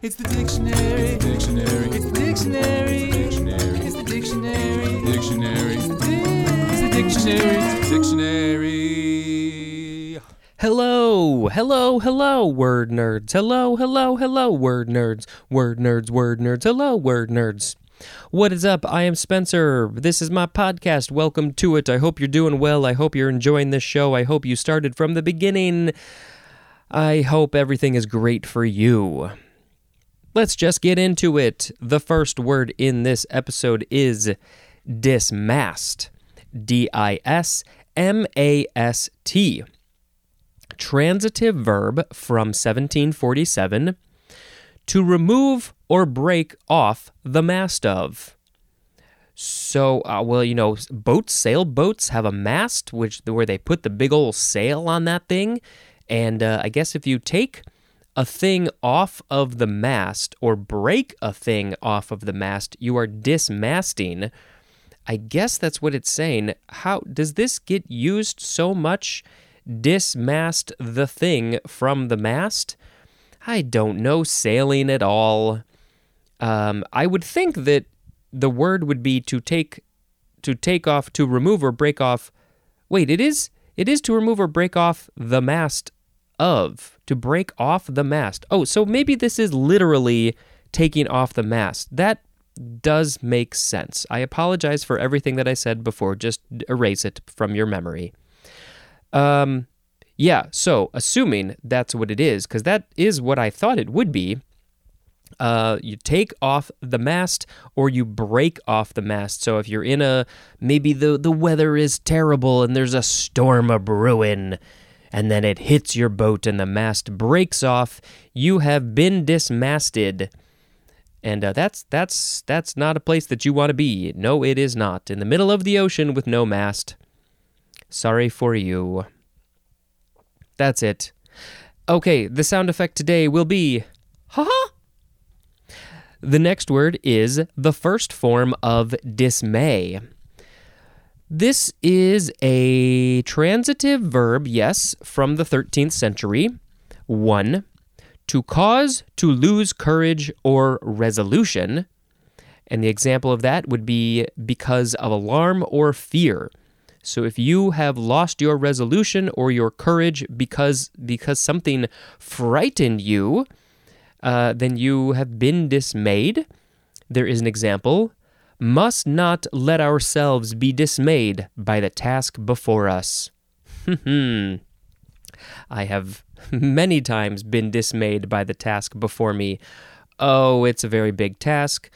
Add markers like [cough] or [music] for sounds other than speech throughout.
It's the dictionary. Dictionary. It's the dictionary. Dictionary. It's the dictionary. Dictionary. It's the dictionary. Dictionary. Hello, hello, hello, word nerds. Hello, hello, hello, word nerds. Word nerds, word nerds. Hello, word nerds. What is up? I am Spencer. This is my podcast. Welcome to it. I hope you're doing well. I hope you're enjoying this show. I hope you started from the beginning. I hope everything is great for you. Let's just get into it. The first word in this episode is dismast. D I S M A S T transitive verb from 1747 to remove or break off the mast of. So, uh, well, you know, boats, sailboats have a mast, which where they put the big old sail on that thing, and uh, I guess if you take a thing off of the mast or break a thing off of the mast, you are dismasting. I guess that's what it's saying. How does this get used so much? Dismast the thing from the mast? I don't know sailing at all. Um, I would think that the word would be to take to take off to remove or break off. Wait, it is it is to remove or break off the mast of to break off the mast. Oh, so maybe this is literally taking off the mast. That does make sense. I apologize for everything that I said before. Just erase it from your memory. Um, yeah. So assuming that's what it is, because that is what I thought it would be. Uh, you take off the mast or you break off the mast. So if you're in a maybe the the weather is terrible and there's a storm a brewing, and then it hits your boat and the mast breaks off, you have been dismasted. And uh, that's that's that's not a place that you want to be. No, it is not. In the middle of the ocean with no mast. Sorry for you. That's it. Okay, the sound effect today will be haha. The next word is the first form of dismay. This is a transitive verb, yes, from the 13th century. One, to cause to lose courage or resolution. And the example of that would be because of alarm or fear. So if you have lost your resolution or your courage because because something frightened you, uh, then you have been dismayed. There is an example. Must not let ourselves be dismayed by the task before us. I have [laughs] many times been dismayed by the task before me. Oh, it's a very big task.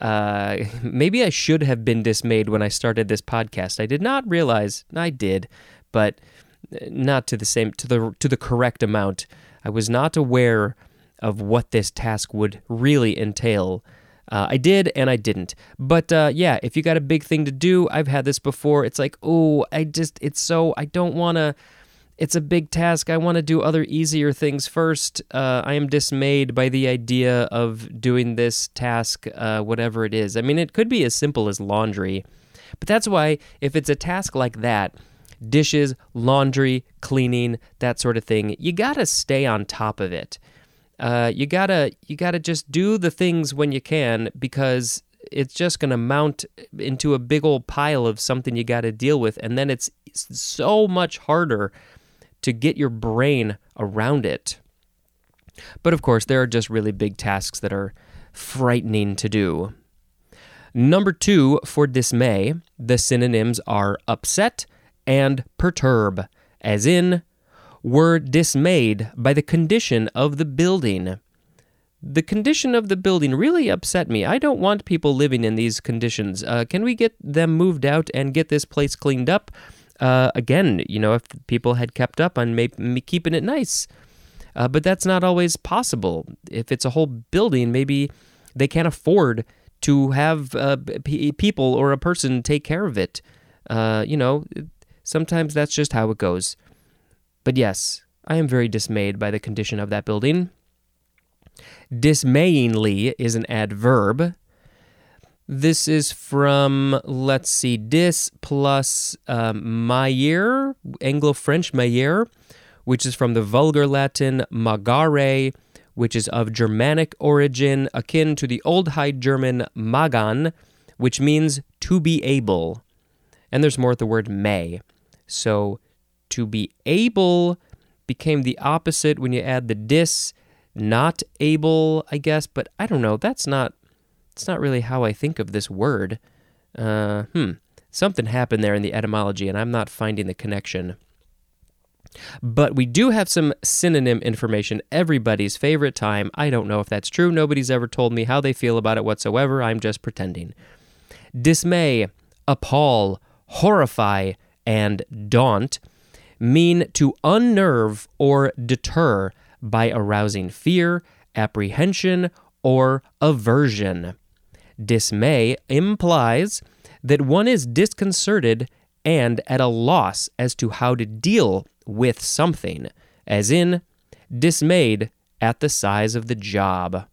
Uh, [laughs] maybe I should have been dismayed when I started this podcast. I did not realize I did, but not to the same to the to the correct amount. I was not aware of what this task would really entail. Uh, I did and I didn't. But uh, yeah, if you got a big thing to do, I've had this before. It's like, oh, I just, it's so, I don't want to, it's a big task. I want to do other easier things first. Uh, I am dismayed by the idea of doing this task, uh, whatever it is. I mean, it could be as simple as laundry. But that's why, if it's a task like that, dishes, laundry, cleaning, that sort of thing, you got to stay on top of it. Uh, you gotta you gotta just do the things when you can because it's just gonna mount into a big old pile of something you gotta deal with, and then it's so much harder to get your brain around it. But of course, there are just really big tasks that are frightening to do. Number two, for dismay, the synonyms are upset and perturb, as in were dismayed by the condition of the building. The condition of the building really upset me. I don't want people living in these conditions. Uh, can we get them moved out and get this place cleaned up? Uh, again, you know, if people had kept up on maybe keeping it nice. Uh, but that's not always possible. If it's a whole building, maybe they can't afford to have uh, p- people or a person take care of it. Uh, you know, sometimes that's just how it goes. But yes, I am very dismayed by the condition of that building. Dismayingly is an adverb. This is from, let's see, dis plus um, Anglo French Mayer, which is from the Vulgar Latin magare, which is of Germanic origin, akin to the Old High German magan, which means to be able. And there's more at the word may. So to be able became the opposite when you add the dis, not able, I guess, but I don't know. That's not that's not really how I think of this word. Uh, hmm. Something happened there in the etymology, and I'm not finding the connection. But we do have some synonym information, everybody's favorite time. I don't know if that's true. Nobody's ever told me how they feel about it whatsoever. I'm just pretending. Dismay, appall, horrify, and daunt mean to unnerve or deter by arousing fear, apprehension, or aversion. Dismay implies that one is disconcerted and at a loss as to how to deal with something, as in, dismayed at the size of the job.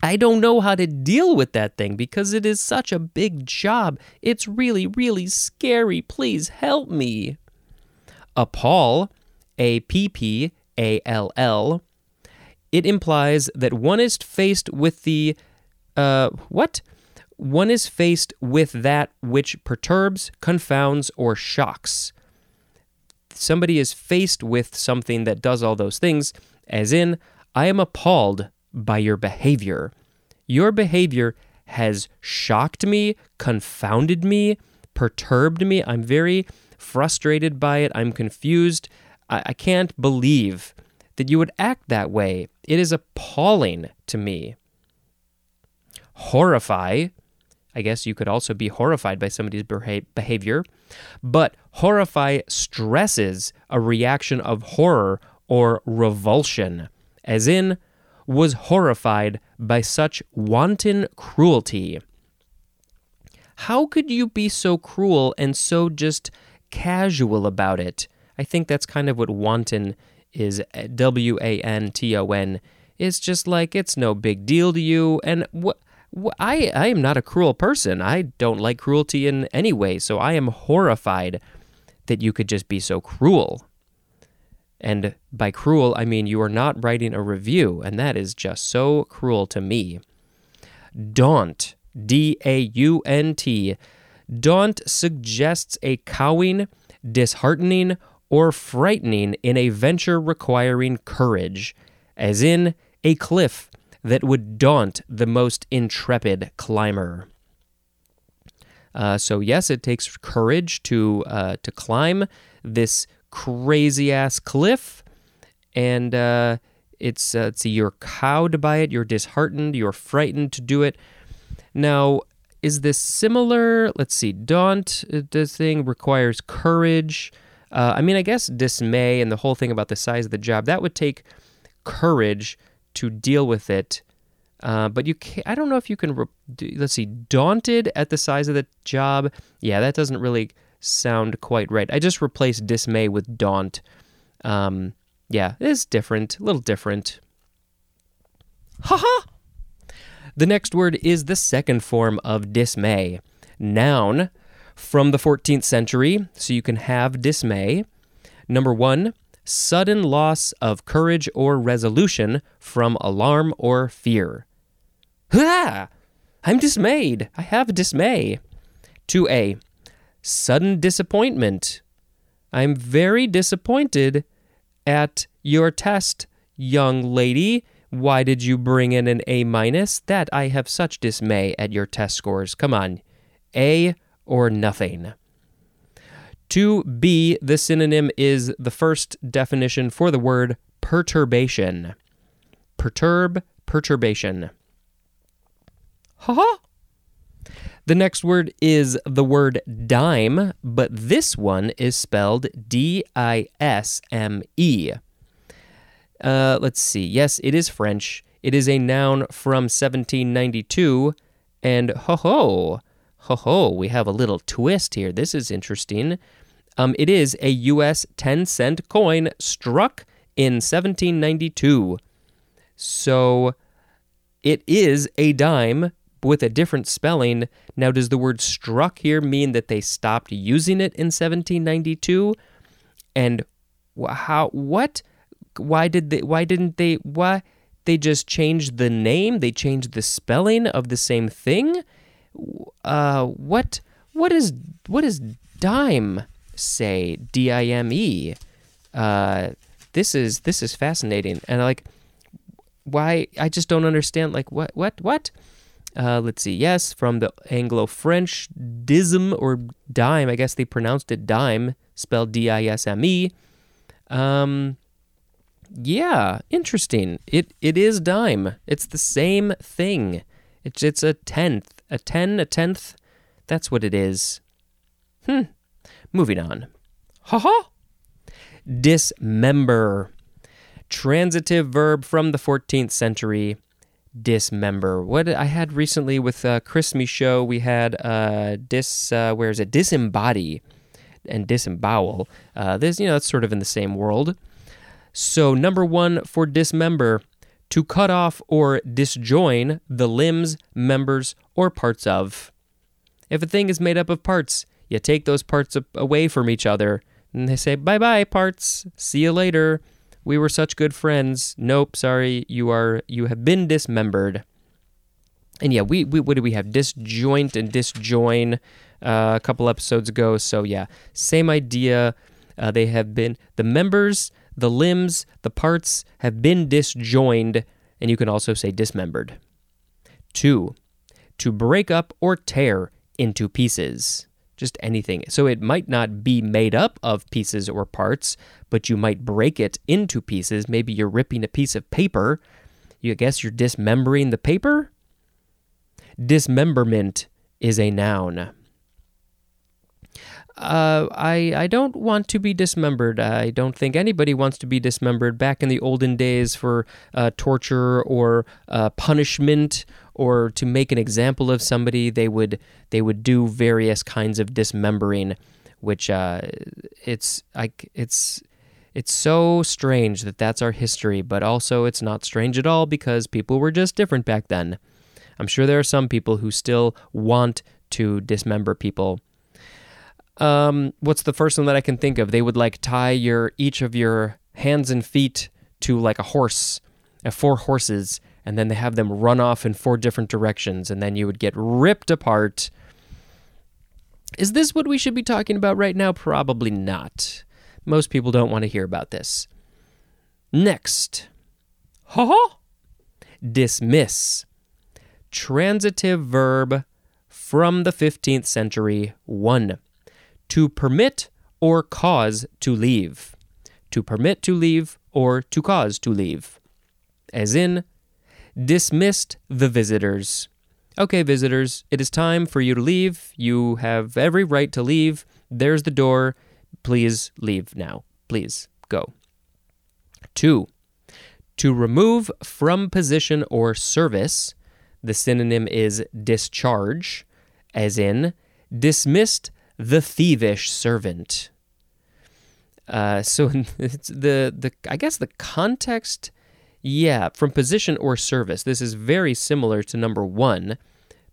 I don't know how to deal with that thing because it is such a big job. It's really, really scary. Please help me. Appall, A P P A L L, it implies that one is faced with the, uh, what? One is faced with that which perturbs, confounds, or shocks somebody is faced with something that does all those things, as in, I am appalled by your behavior. Your behavior has shocked me, confounded me, perturbed me. I'm very frustrated by it. I'm confused. I, I can't believe that you would act that way. It is appalling to me. Horrify I guess you could also be horrified by somebody's behavior, but horrify stresses a reaction of horror or revulsion, as in, was horrified by such wanton cruelty. How could you be so cruel and so just casual about it? I think that's kind of what wanton is eh, W A N T O N. It's just like it's no big deal to you. And what I, I am not a cruel person. I don't like cruelty in any way, so I am horrified that you could just be so cruel. And by cruel, I mean you are not writing a review, and that is just so cruel to me. Daunt, D A U N T. Daunt suggests a cowing, disheartening, or frightening in a venture requiring courage, as in a cliff that would daunt the most intrepid climber. Uh, so yes, it takes courage to uh, to climb this crazy ass cliff, and uh, it's uh, see you're cowed by it, you're disheartened, you're frightened to do it. Now, is this similar? Let's see. Daunt. Uh, this thing requires courage. Uh, I mean, I guess dismay and the whole thing about the size of the job that would take courage to deal with it. Uh, but you can't, I don't know if you can, re- let's see, daunted at the size of the job. Yeah, that doesn't really sound quite right. I just replaced dismay with daunt. Um, yeah, it's different, a little different. Haha! The next word is the second form of dismay. Noun from the 14th century, so you can have dismay. Number one, sudden loss of courage or resolution from alarm or fear. Ha! I'm dismayed. I have dismay. 2a. Sudden disappointment. I'm very disappointed at your test, young lady. Why did you bring in an A minus? That I have such dismay at your test scores. Come on. A or nothing. 2b, the synonym is the first definition for the word perturbation. Perturb, perturbation. Ha ha! The next word is the word dime, but this one is spelled D I S M E. Uh, let's see. Yes, it is French. It is a noun from 1792. And ho ho, ho ho, we have a little twist here. This is interesting. Um, it is a U.S. 10 cent coin struck in 1792. So it is a dime with a different spelling. Now, does the word struck here mean that they stopped using it in 1792? And how, what? Why did they, why didn't they, why? they just changed the name, they changed the spelling of the same thing. Uh, what what is what is dime say? D I M E. Uh, this is this is fascinating, and like, why I just don't understand. Like, what what what? Uh, let's see. Yes, from the Anglo-French dism or dime. I guess they pronounced it dime, spelled D-I-S-M-E. Um, yeah, interesting. It it is dime. It's the same thing. It's it's a tenth, a ten, a tenth. That's what it is. Hmm. Moving on. Ha ha. Dismember. Transitive verb from the 14th century. Dismember. What I had recently with uh, Christmas show, we had uh, dis. Uh, where is it? Disembody and disembowel. Uh, this, you know, it's sort of in the same world. So, number one for dismember, to cut off or disjoin the limbs, members, or parts of. If a thing is made up of parts, you take those parts away from each other, and they say, bye bye, parts, see you later. We were such good friends. Nope, sorry, you are you have been dismembered. And yeah, we, we what do we have? Disjoint and disjoin uh, a couple episodes ago. So yeah, same idea. Uh, they have been the members, the limbs, the parts have been disjoined, and you can also say dismembered. Two, to break up or tear into pieces. Just anything. So it might not be made up of pieces or parts, but you might break it into pieces. Maybe you're ripping a piece of paper. You guess you're dismembering the paper? Dismemberment is a noun. Uh, I I don't want to be dismembered. I don't think anybody wants to be dismembered. Back in the olden days, for uh, torture or uh, punishment, or to make an example of somebody, they would they would do various kinds of dismembering, which uh, it's like it's it's so strange that that's our history, but also it's not strange at all because people were just different back then. I'm sure there are some people who still want to dismember people um, what's the first one that I can think of? They would like tie your each of your hands and feet to like a horse, uh, four horses, and then they have them run off in four different directions, and then you would get ripped apart. Is this what we should be talking about right now? Probably not. Most people don't want to hear about this. Next, ha ha, dismiss, transitive verb from the 15th century, one to permit or cause to leave. To permit to leave or to cause to leave. As in, dismissed the visitors. Okay, visitors, it is time for you to leave. You have every right to leave. There's the door. Please leave now. Please go. Two, to remove from position or service. The synonym is discharge, as in, dismissed the thievish servant. Uh, so [laughs] it's the the I guess the context, yeah, from position or service. This is very similar to number one,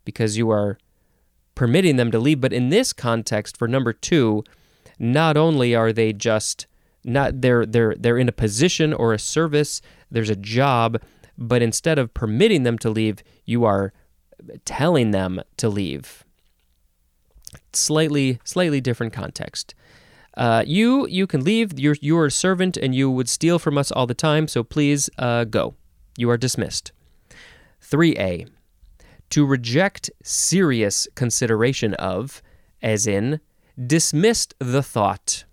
because you are permitting them to leave. But in this context, for number two, not only are they just not they're they're they're in a position or a service. There's a job, but instead of permitting them to leave, you are telling them to leave slightly slightly different context. Uh, you you can leave. You're you're a servant, and you would steal from us all the time. So please uh, go. You are dismissed. Three A. To reject serious consideration of, as in, dismissed the thought.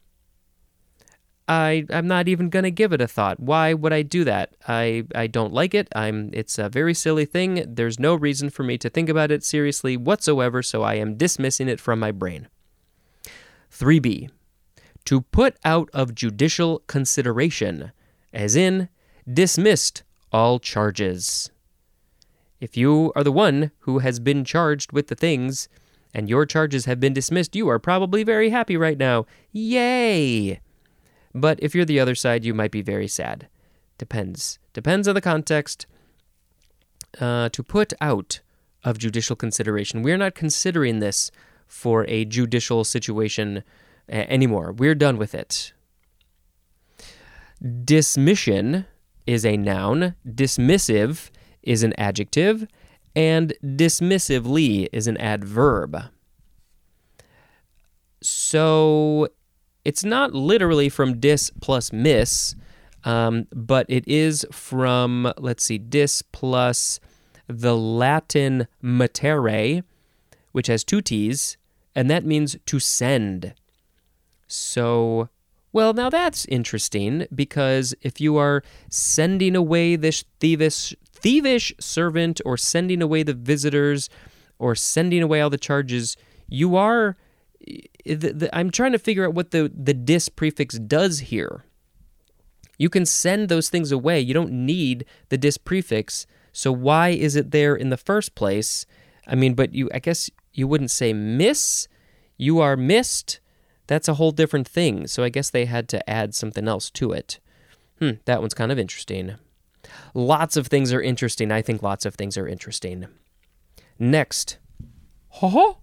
I I'm not even gonna give it a thought. Why would I do that? I I don't like it. I'm it's a very silly thing. There's no reason for me to think about it seriously whatsoever, so I am dismissing it from my brain. 3b. To put out of judicial consideration, as in dismissed all charges. If you are the one who has been charged with the things and your charges have been dismissed, you are probably very happy right now. Yay! But if you're the other side, you might be very sad. Depends. Depends on the context. Uh, to put out of judicial consideration, we're not considering this for a judicial situation uh, anymore. We're done with it. Dismission is a noun, dismissive is an adjective, and dismissively is an adverb. So it's not literally from dis plus miss, um, but it is from, let's see, dis plus the Latin matere, which has two T's, and that means to send. So, well, now that's interesting because if you are sending away this thievish, thievish servant or sending away the visitors or sending away all the charges, you are. The, the, I'm trying to figure out what the, the dis prefix does here. You can send those things away. You don't need the dis prefix. So why is it there in the first place? I mean, but you I guess you wouldn't say miss. You are missed. That's a whole different thing. So I guess they had to add something else to it. Hmm, that one's kind of interesting. Lots of things are interesting. I think lots of things are interesting. Next. Ha ha.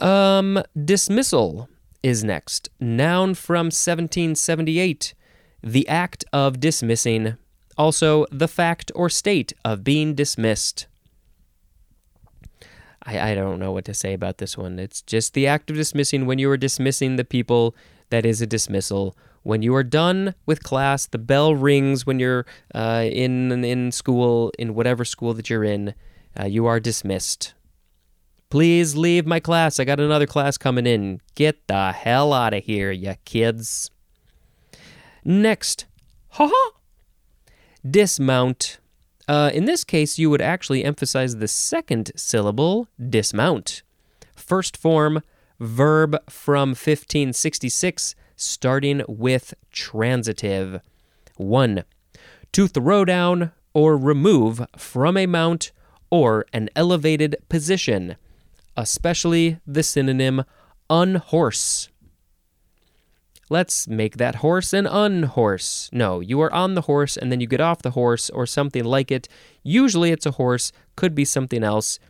Um, dismissal is next. Noun from 1778. The act of dismissing. Also, the fact or state of being dismissed. I, I don't know what to say about this one. It's just the act of dismissing when you are dismissing the people. That is a dismissal. When you are done with class, the bell rings when you're uh, in in school, in whatever school that you're in. Uh, you are dismissed. Please leave my class. I got another class coming in. Get the hell out of here, you kids. Next, haha, dismount. Uh, in this case, you would actually emphasize the second syllable, dismount. First form, verb from 1566, starting with transitive. 1. To throw down or remove from a mount or an elevated position, especially the synonym unhorse. Let's make that horse an unhorse. No, you are on the horse and then you get off the horse or something like it. Usually it's a horse, could be something else,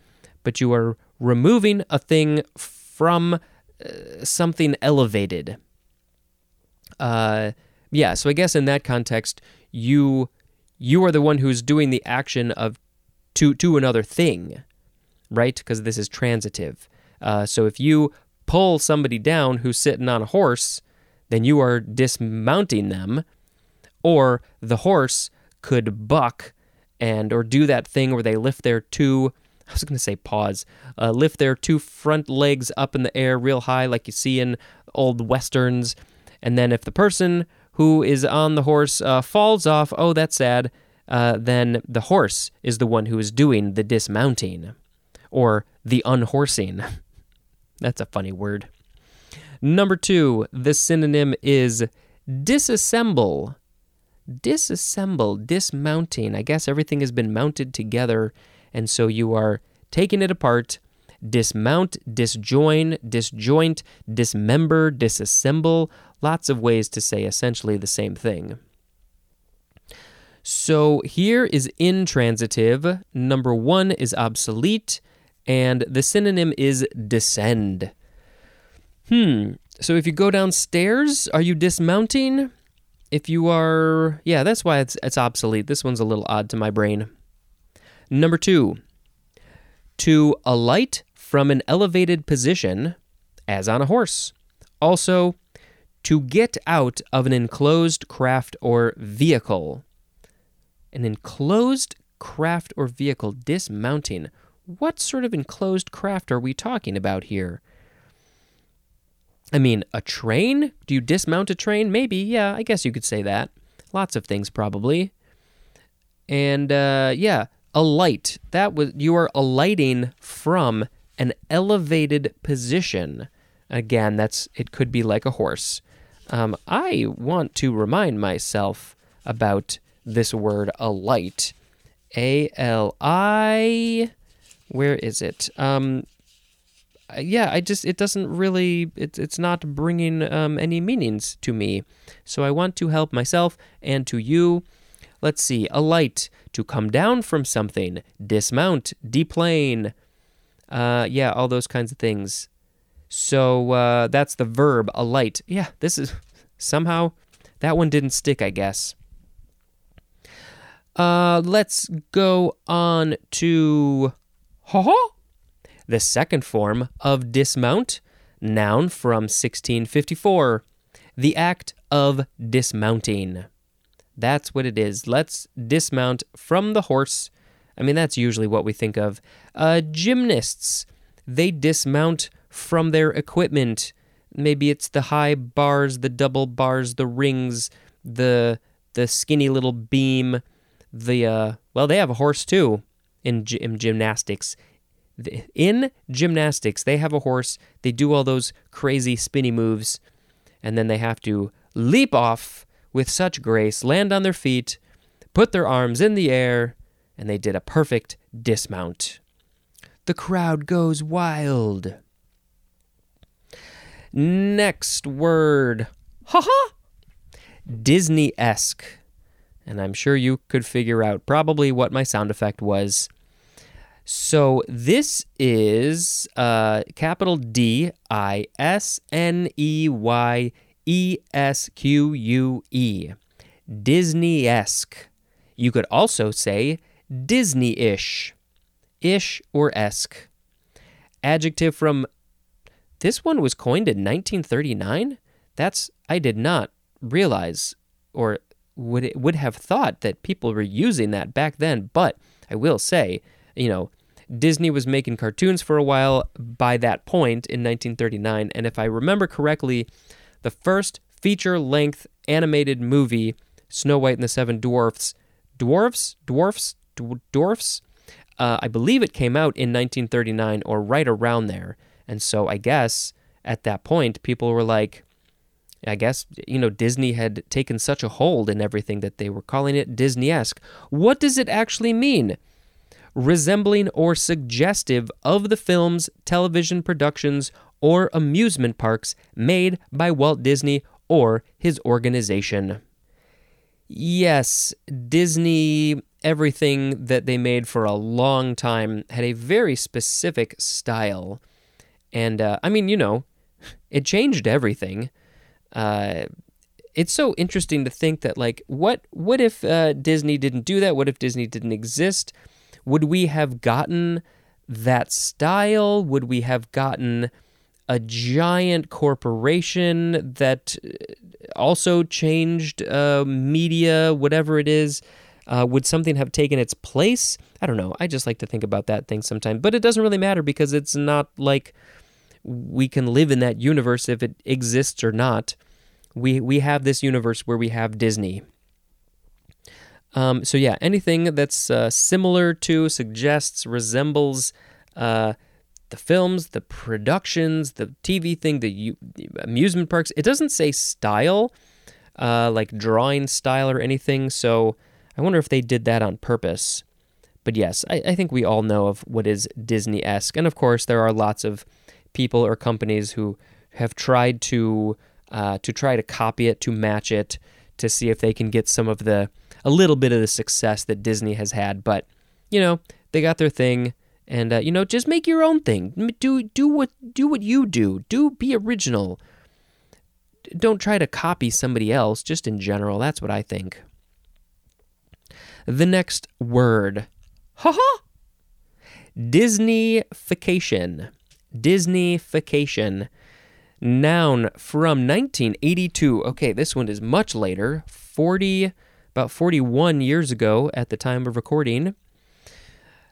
but you are removing a thing from uh, something elevated. Uh, yeah, so I guess in that context, you you are the one who's doing the action of to to another thing, right? Because this is transitive. Uh, so if you pull somebody down who's sitting on a horse, then you are dismounting them, or the horse could buck and or do that thing where they lift their two I was going to say paws, uh, lift their two front legs up in the air real high, like you see in old westerns. And then if the person who is on the horse uh, falls off, oh, that's sad, uh, then the horse is the one who is doing the dismounting or the unhorsing. [laughs] that's a funny word. Number two, the synonym is disassemble. Disassemble, dismounting. I guess everything has been mounted together, and so you are taking it apart. Dismount, disjoin, disjoint, dismember, disassemble. Lots of ways to say essentially the same thing. So here is intransitive. Number one is obsolete, and the synonym is descend. Hmm. So if you go downstairs, are you dismounting? If you are, yeah, that's why it's it's obsolete. This one's a little odd to my brain. Number 2. To alight from an elevated position as on a horse. Also, to get out of an enclosed craft or vehicle. An enclosed craft or vehicle dismounting. What sort of enclosed craft are we talking about here? I mean, a train? Do you dismount a train? Maybe, yeah, I guess you could say that. Lots of things, probably. And uh, yeah, alight. That was you are alighting from an elevated position. Again, that's it could be like a horse. Um, I want to remind myself about this word alight. A L I. Where is it? Um, yeah, I just it doesn't really it, it's not bringing um, any meanings to me. So I want to help myself and to you. Let's see, alight to come down from something, dismount, deplane. Uh, yeah, all those kinds of things. So uh, that's the verb alight. Yeah, this is [laughs] somehow that one didn't stick, I guess. Uh, let's go on to ha ha. The second form of dismount, noun from 1654. The act of dismounting. That's what it is. Let's dismount from the horse. I mean, that's usually what we think of. Uh, gymnasts, they dismount from their equipment. Maybe it's the high bars, the double bars, the rings, the the skinny little beam. The uh, well, they have a horse too in, in gymnastics. In gymnastics, they have a horse. They do all those crazy spinny moves, and then they have to leap off with such grace, land on their feet, put their arms in the air, and they did a perfect dismount. The crowd goes wild. Next word. Ha ha! Disneyesque. And I'm sure you could figure out probably what my sound effect was. So this is uh, capital D I S N E Y E S Q U E. Disneyesque. You could also say Disney ish. Ish or esque. Adjective from this one was coined in 1939. That's I did not realize or would would have thought that people were using that back then. But I will say, you know, Disney was making cartoons for a while by that point in 1939, and if I remember correctly, the first feature-length animated movie, Snow White and the Seven Dwarfs, dwarfs, dwarfs, dwarfs. Uh, I believe it came out in 1939 or right around there. And so I guess at that point, people were like, I guess, you know, Disney had taken such a hold in everything that they were calling it Disneyesque. What does it actually mean? Resembling or suggestive of the films, television productions, or amusement parks made by Walt Disney or his organization. Yes, Disney, everything that they made for a long time had a very specific style. And uh, I mean, you know, it changed everything. Uh, it's so interesting to think that, like, what what if uh, Disney didn't do that? What if Disney didn't exist? Would we have gotten that style? Would we have gotten a giant corporation that also changed uh, media, whatever it is? Uh, would something have taken its place? I don't know. I just like to think about that thing sometimes, but it doesn't really matter because it's not like we can live in that universe if it exists or not. We we have this universe where we have Disney. Um, so yeah, anything that's uh, similar to, suggests, resembles uh, the films, the productions, the TV thing, the, u- the amusement parks. It doesn't say style, uh, like drawing style or anything. So I wonder if they did that on purpose. But yes, I, I think we all know of what is Disneyesque. And of course, there are lots of people or companies who have tried to uh, to try to copy it, to match it, to see if they can get some of the a little bit of the success that Disney has had. But you know, they got their thing, and uh, you know, just make your own thing. Do do what do what you do. Do be original. Don't try to copy somebody else. Just in general, that's what I think. The next word, ha ha, Disneyfication. Disneyfication. Noun from 1982. Okay, this one is much later, 40, about 41 years ago at the time of recording.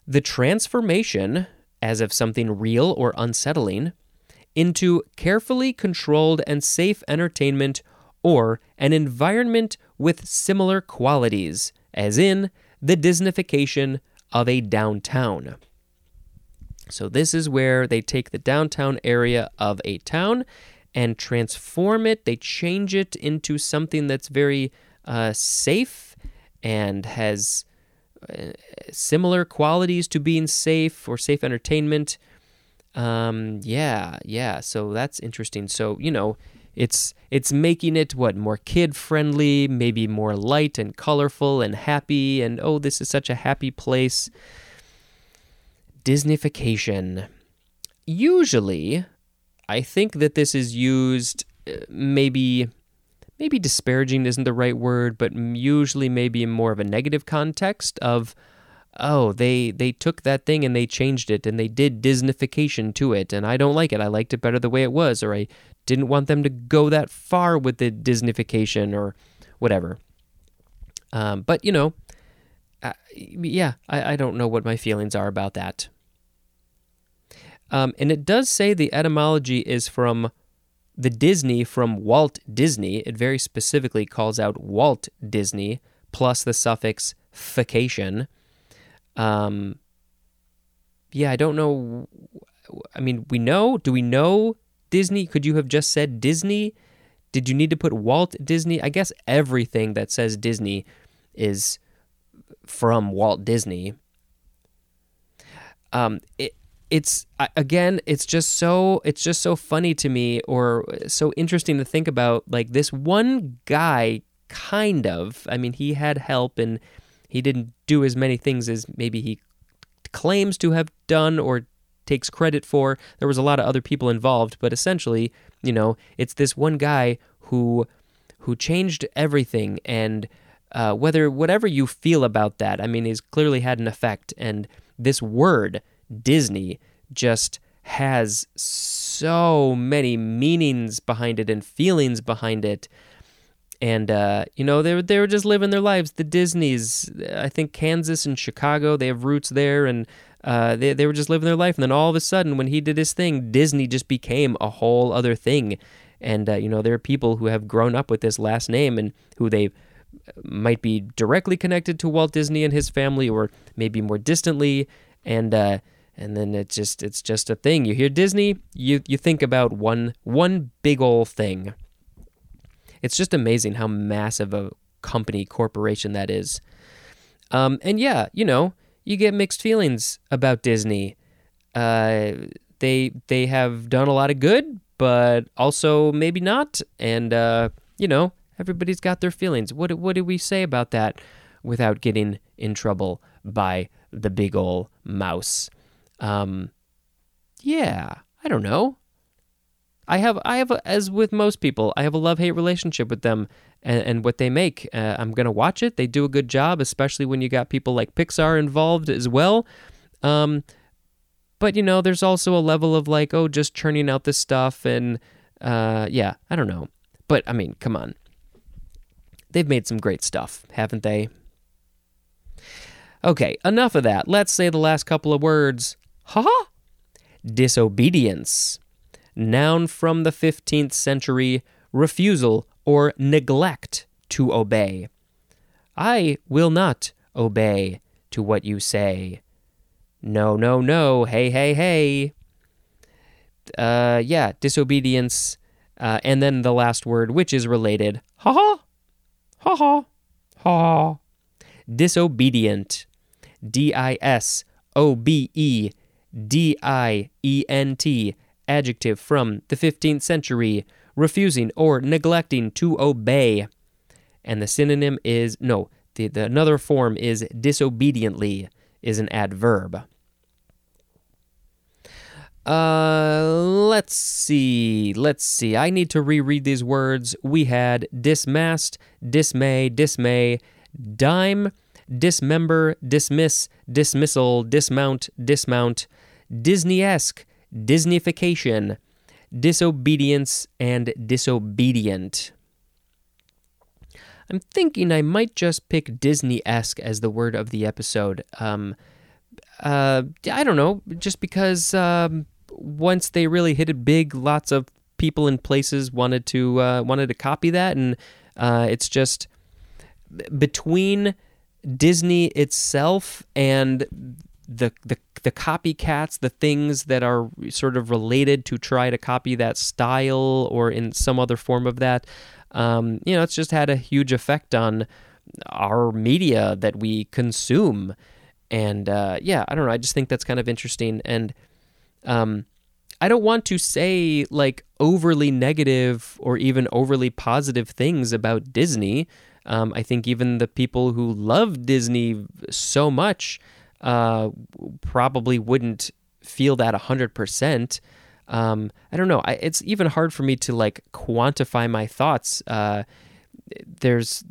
The transformation, as of something real or unsettling, into carefully controlled and safe entertainment or an environment with similar qualities, as in the Disneyfication of a downtown. So, this is where they take the downtown area of a town and transform it. They change it into something that's very uh, safe and has uh, similar qualities to being safe or safe entertainment. Um, yeah, yeah. So that's interesting. So you know, it's it's making it what more kid friendly, maybe more light and colorful and happy. And oh, this is such a happy place. Disneyfication. Usually, I think that this is used uh, maybe maybe disparaging isn't the right word, but usually maybe in more of a negative context of oh they they took that thing and they changed it and they did disneyfication to it and I don't like it. I liked it better the way it was or I didn't want them to go that far with the disneyfication or whatever. Um, but you know, yeah, I, I don't know what my feelings are about that. Um, and it does say the etymology is from the Disney from Walt Disney. It very specifically calls out Walt Disney plus the suffix fication. Um, yeah, I don't know. I mean, we know. Do we know Disney? Could you have just said Disney? Did you need to put Walt Disney? I guess everything that says Disney is from Walt Disney. Um, it, it's again, it's just so it's just so funny to me, or so interesting to think about. Like this one guy, kind of. I mean, he had help, and he didn't do as many things as maybe he claims to have done or takes credit for. There was a lot of other people involved, but essentially, you know, it's this one guy who who changed everything and uh, whether whatever you feel about that, I mean, he's clearly had an effect. And this word Disney just has so many meanings behind it and feelings behind it. And uh, you know they were they were just living their lives. The Disneys, I think Kansas and Chicago, they have roots there, and uh, they they were just living their life. And then all of a sudden, when he did his thing, Disney just became a whole other thing. And uh, you know there are people who have grown up with this last name and who they might be directly connected to Walt Disney and his family, or maybe more distantly. And uh, and then it's just it's just a thing. You hear Disney, you you think about one one big old thing. It's just amazing how massive a company corporation that is. Um, and yeah, you know, you get mixed feelings about Disney. Uh, they they have done a lot of good, but also maybe not. And uh, you know, everybody's got their feelings. What what do we say about that without getting in trouble by the big ol' mouse? Um, yeah, I don't know. I have, I have, a, as with most people, I have a love hate relationship with them and, and what they make. Uh, I'm gonna watch it. They do a good job, especially when you got people like Pixar involved as well. Um, but you know, there's also a level of like, oh, just churning out this stuff, and uh, yeah, I don't know. But I mean, come on, they've made some great stuff, haven't they? Okay, enough of that. Let's say the last couple of words. Ha! Disobedience. Noun from the 15th century, refusal or neglect to obey. I will not obey to what you say. No, no, no, hey, hey, hey. Uh, yeah, disobedience. Uh, and then the last word, which is related. Ha ha. Ha ha. Ha. Disobedient. D I S O B E D I E N T, adjective from the 15th century, refusing or neglecting to obey. And the synonym is, no, the, the another form is disobediently, is an adverb. Uh, let's see. Let's see. I need to reread these words. We had dismast, dismay, dismay, dime, dismember, dismiss, dismissal, dismount, dismount, Disneyesque, Disneyfication, disobedience, and disobedient. I'm thinking I might just pick Disneyesque as the word of the episode. Um, uh, I don't know, just because um, once they really hit it big, lots of people and places wanted to uh, wanted to copy that, and uh, it's just between Disney itself and the the the copycats, the things that are sort of related to try to copy that style or in some other form of that. Um, you know, it's just had a huge effect on our media that we consume. And uh, yeah, I don't know. I just think that's kind of interesting. And um, I don't want to say like overly negative or even overly positive things about Disney. Um, I think even the people who love Disney so much uh, probably wouldn't feel that 100%. Um, I don't know. I, it's even hard for me to like quantify my thoughts. Uh, there's,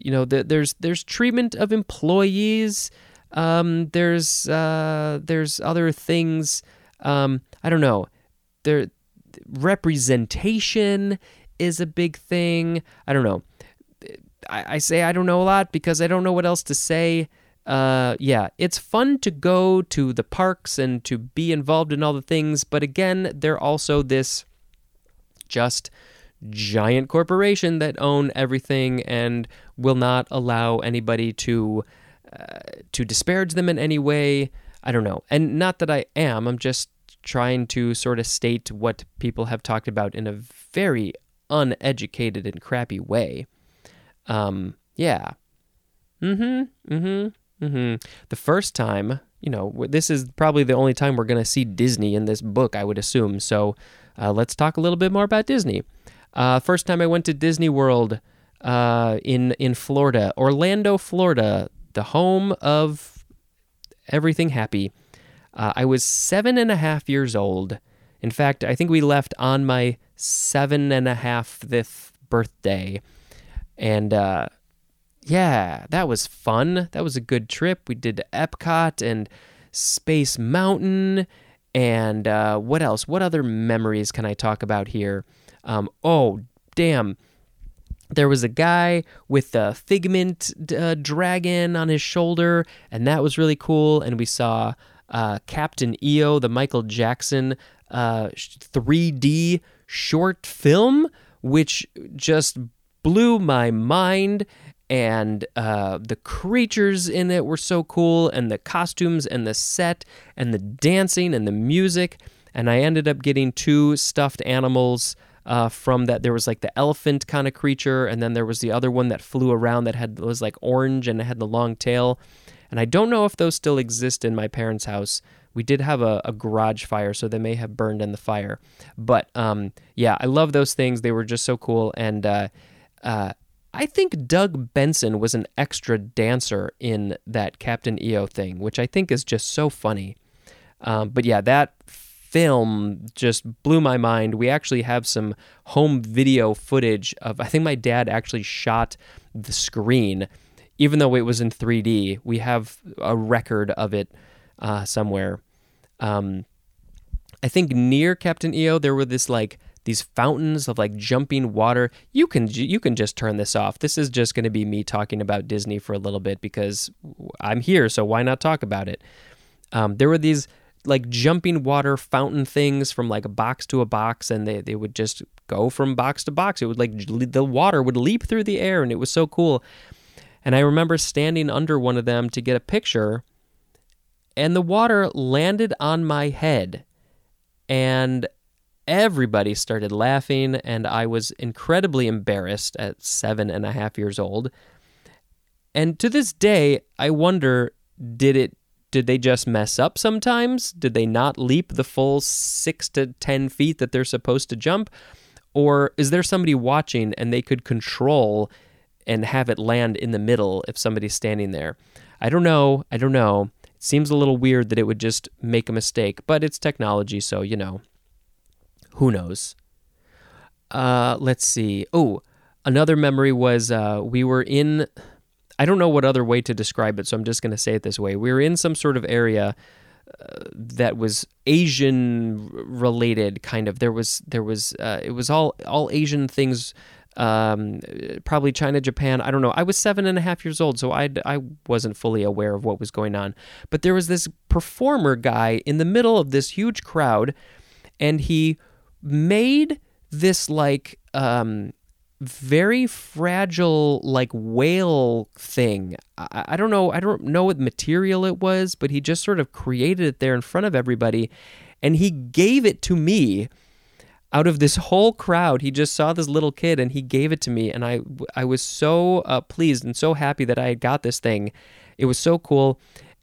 you know, the, there's there's treatment of employees. Um, there's uh, there's other things. Um, I don't know. There representation is a big thing. I don't know. I, I say I don't know a lot because I don't know what else to say. Uh, yeah, it's fun to go to the parks and to be involved in all the things, but again, they're also this just giant corporation that own everything and will not allow anybody to uh, to disparage them in any way. I don't know, and not that I am. I'm just trying to sort of state what people have talked about in a very uneducated and crappy way. Um, yeah. Mm-hmm. Mm-hmm. Mm-hmm. The first time, you know, this is probably the only time we're going to see Disney in this book, I would assume. So uh, let's talk a little bit more about Disney. Uh, first time I went to Disney World uh, in in Florida, Orlando, Florida, the home of everything happy. Uh, I was seven and a half years old. In fact, I think we left on my seven and a half fifth birthday. And uh, yeah, that was fun. That was a good trip. We did Epcot and Space Mountain. And uh, what else? What other memories can I talk about here? Um, oh, damn. There was a guy with a figment uh, dragon on his shoulder, and that was really cool. And we saw uh, Captain EO, the Michael Jackson uh, 3D short film, which just blew my mind. And uh, the creatures in it were so cool, and the costumes, and the set, and the dancing, and the music. And I ended up getting two stuffed animals uh, from that. There was like the elephant kind of creature, and then there was the other one that flew around that had was like orange and it had the long tail. And I don't know if those still exist in my parents' house. We did have a, a garage fire, so they may have burned in the fire. But um, yeah, I love those things. They were just so cool. And uh, uh, I think Doug Benson was an extra dancer in that Captain EO thing, which I think is just so funny. Um, but yeah, that film just blew my mind. We actually have some home video footage of, I think my dad actually shot the screen, even though it was in 3D. We have a record of it uh, somewhere. Um, I think near Captain EO, there were this like these fountains of like jumping water. You can you can just turn this off. This is just going to be me talking about Disney for a little bit because I'm here, so why not talk about it? Um, there were these like jumping water fountain things from like a box to a box, and they they would just go from box to box. It would like the water would leap through the air, and it was so cool. And I remember standing under one of them to get a picture, and the water landed on my head, and everybody started laughing, and I was incredibly embarrassed at seven and a half years old. And to this day, I wonder did it did they just mess up sometimes? Did they not leap the full six to ten feet that they're supposed to jump? Or is there somebody watching and they could control and have it land in the middle if somebody's standing there? I don't know. I don't know. It seems a little weird that it would just make a mistake, but it's technology, so you know. Who knows? Uh, let's see. Oh, another memory was uh, we were in. I don't know what other way to describe it, so I'm just going to say it this way. We were in some sort of area uh, that was Asian related, kind of. There was there was uh, it was all all Asian things. Um, probably China, Japan. I don't know. I was seven and a half years old, so I I wasn't fully aware of what was going on. But there was this performer guy in the middle of this huge crowd, and he made this like um very fragile like whale thing. I, I, don't know i don't know what material it was but he just sort of created it there in front of everybody and he gave it to me. Out of this whole crowd he just saw this little kid and he gave it to me and i i was so uh, pleased and so happy that i had got this thing. It was so cool.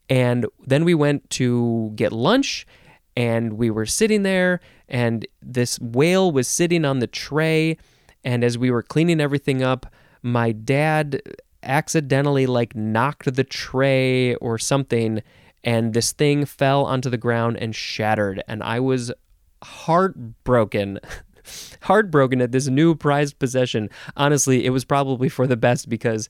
And then we went to get lunch and we were sitting there and this whale was sitting on the tray and as we were cleaning everything up my dad accidentally like knocked the tray or something and this thing fell onto the ground and shattered and i was heartbroken. [laughs] heartbroken at this new prized possession. Honestly, it was probably for the best because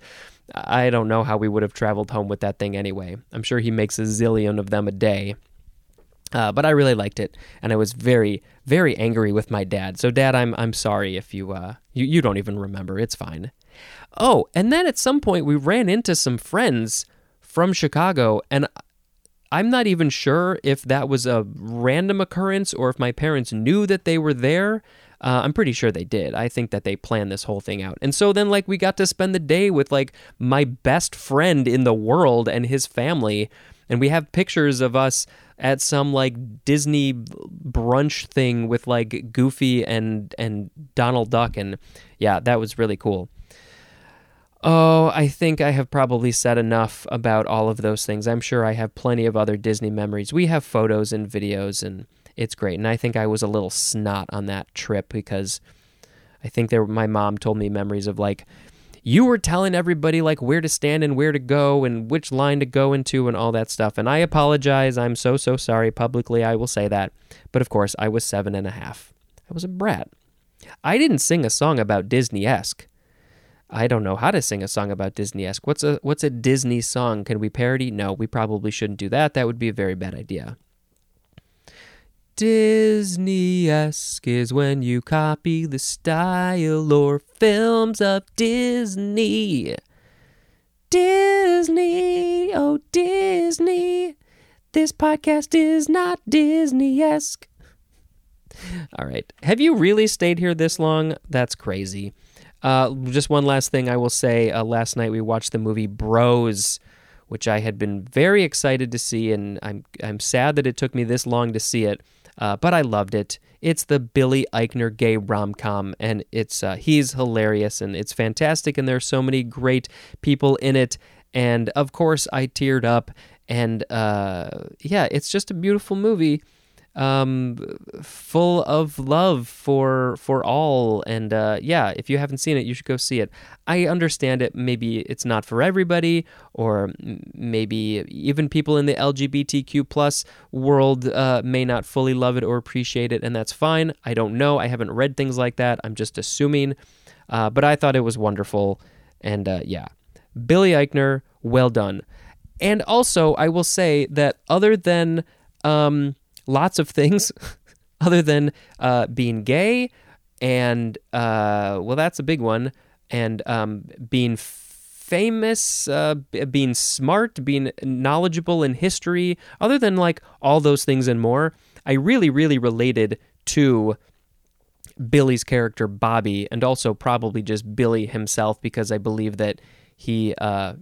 I don't know how we would have traveled home with that thing anyway. I'm sure he makes a zillion of them a day. Uh, but I really liked it, and I was very, very angry with my dad. So, Dad, I'm I'm sorry if you uh you, you don't even remember. It's fine. Oh, and then at some point we ran into some friends from Chicago, and I'm not even sure if that was a random occurrence or if my parents knew that they were there. Uh, I'm pretty sure they did. I think that they planned this whole thing out. And so then, like, we got to spend the day with, like, my best friend in the world and his family. And we have pictures of us at some, like, Disney brunch thing with, like, Goofy and, and Donald Duck. And yeah, that was really cool. Oh, I think I have probably said enough about all of those things. I'm sure I have plenty of other Disney memories. We have photos and videos and it's great. And I think I was a little snot on that trip because I think there my mom told me memories of like you were telling everybody like where to stand and where to go and which line to go into and all that stuff. And I apologize. I'm so so sorry. Publicly I will say that. But of course I was seven and a half. I was a brat. I didn't sing a song about Disneyesque. I don't know how to sing a song about Disneyesque. What's a what's a Disney song? Can we parody? No, we probably shouldn't do that. That would be a very bad idea. Disneyesque is when you copy the style or films of Disney. Disney, oh Disney. This podcast is not Disneyesque. All right. Have you really stayed here this long? That's crazy. Uh, just one last thing I will say. Uh, last night we watched the movie Bros, which I had been very excited to see, and I'm I'm sad that it took me this long to see it. Uh, but I loved it. It's the Billy Eichner gay rom com, and it's uh, he's hilarious and it's fantastic, and there's so many great people in it. And of course, I teared up, and uh, yeah, it's just a beautiful movie um, full of love for for all. And uh, yeah, if you haven't seen it, you should go see it. I understand it. Maybe it's not for everybody, or maybe even people in the LGBTQ plus world uh, may not fully love it or appreciate it, and that's fine. I don't know. I haven't read things like that. I'm just assuming. Uh, but I thought it was wonderful, and uh, yeah, Billy Eichner, well done. And also, I will say that other than um, lots of things [laughs] other than uh, being gay and uh, well that's a big one. And um, being famous uh, being smart being knowledgeable in history other than like all those things and more i really really related to billy's character bobby and also probably just billy himself because i believe that he uh,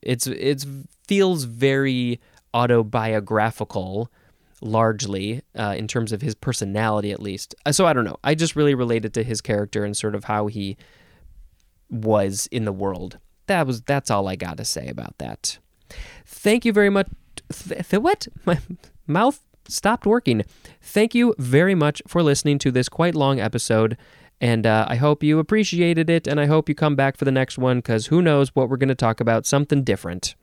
it's it's feels very autobiographical largely uh, in terms of his personality, at least. Uh, so I don't know. I just really related to his character and sort of how he was in the world. That was that's all I got to say about that. Thank you very much. Th- th- what? [laughs] My mouth stopped working. Thank you very much for listening to this quite long episode. And uh, I hope you appreciated it, and I hope you come back for the next one because who knows what we're going to talk about, something different.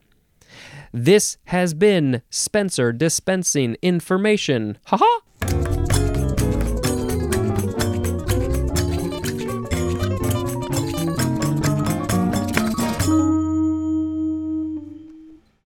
This has been Spencer dispensing information. Ha ha!